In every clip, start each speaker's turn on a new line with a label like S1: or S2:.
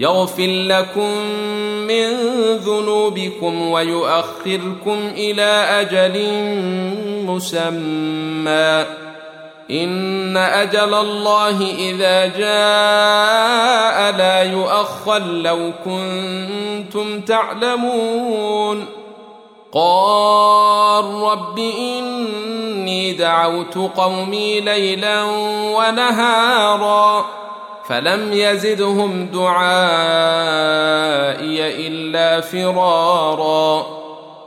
S1: يغفر لكم من ذنوبكم ويؤخركم إلى أجل مسمى. إن أجل الله إذا جاء لا يؤخر لو كنتم تعلمون. قال رب إني دعوت قومي ليلا ونهارا. فلم يزدهم دعائي إلا فرارا.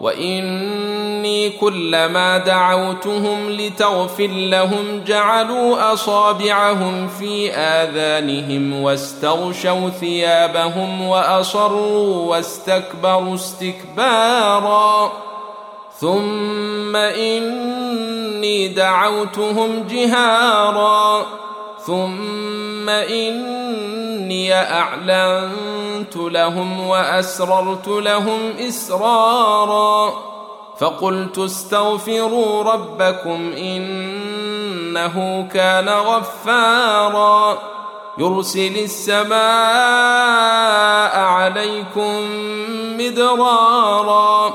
S1: وإني كلما دعوتهم لتغفر لهم جعلوا أصابعهم في آذانهم واستغشوا ثيابهم وأصروا واستكبروا استكبارا. ثم إني دعوتهم جهارا. ثم اني اعلنت لهم واسررت لهم اسرارا فقلت استغفروا ربكم انه كان غفارا يرسل السماء عليكم مدرارا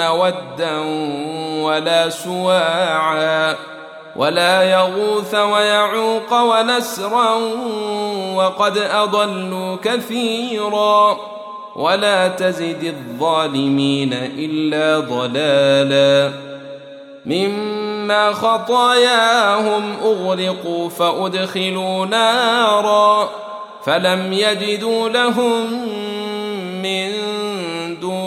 S1: ودا ولا سواعا ولا يغوث ويعوق ونسرا وقد أضلوا كثيرا ولا تزد الظالمين إلا ضلالا مما خطاياهم أغرقوا فأدخلوا نارا فلم يجدوا لهم من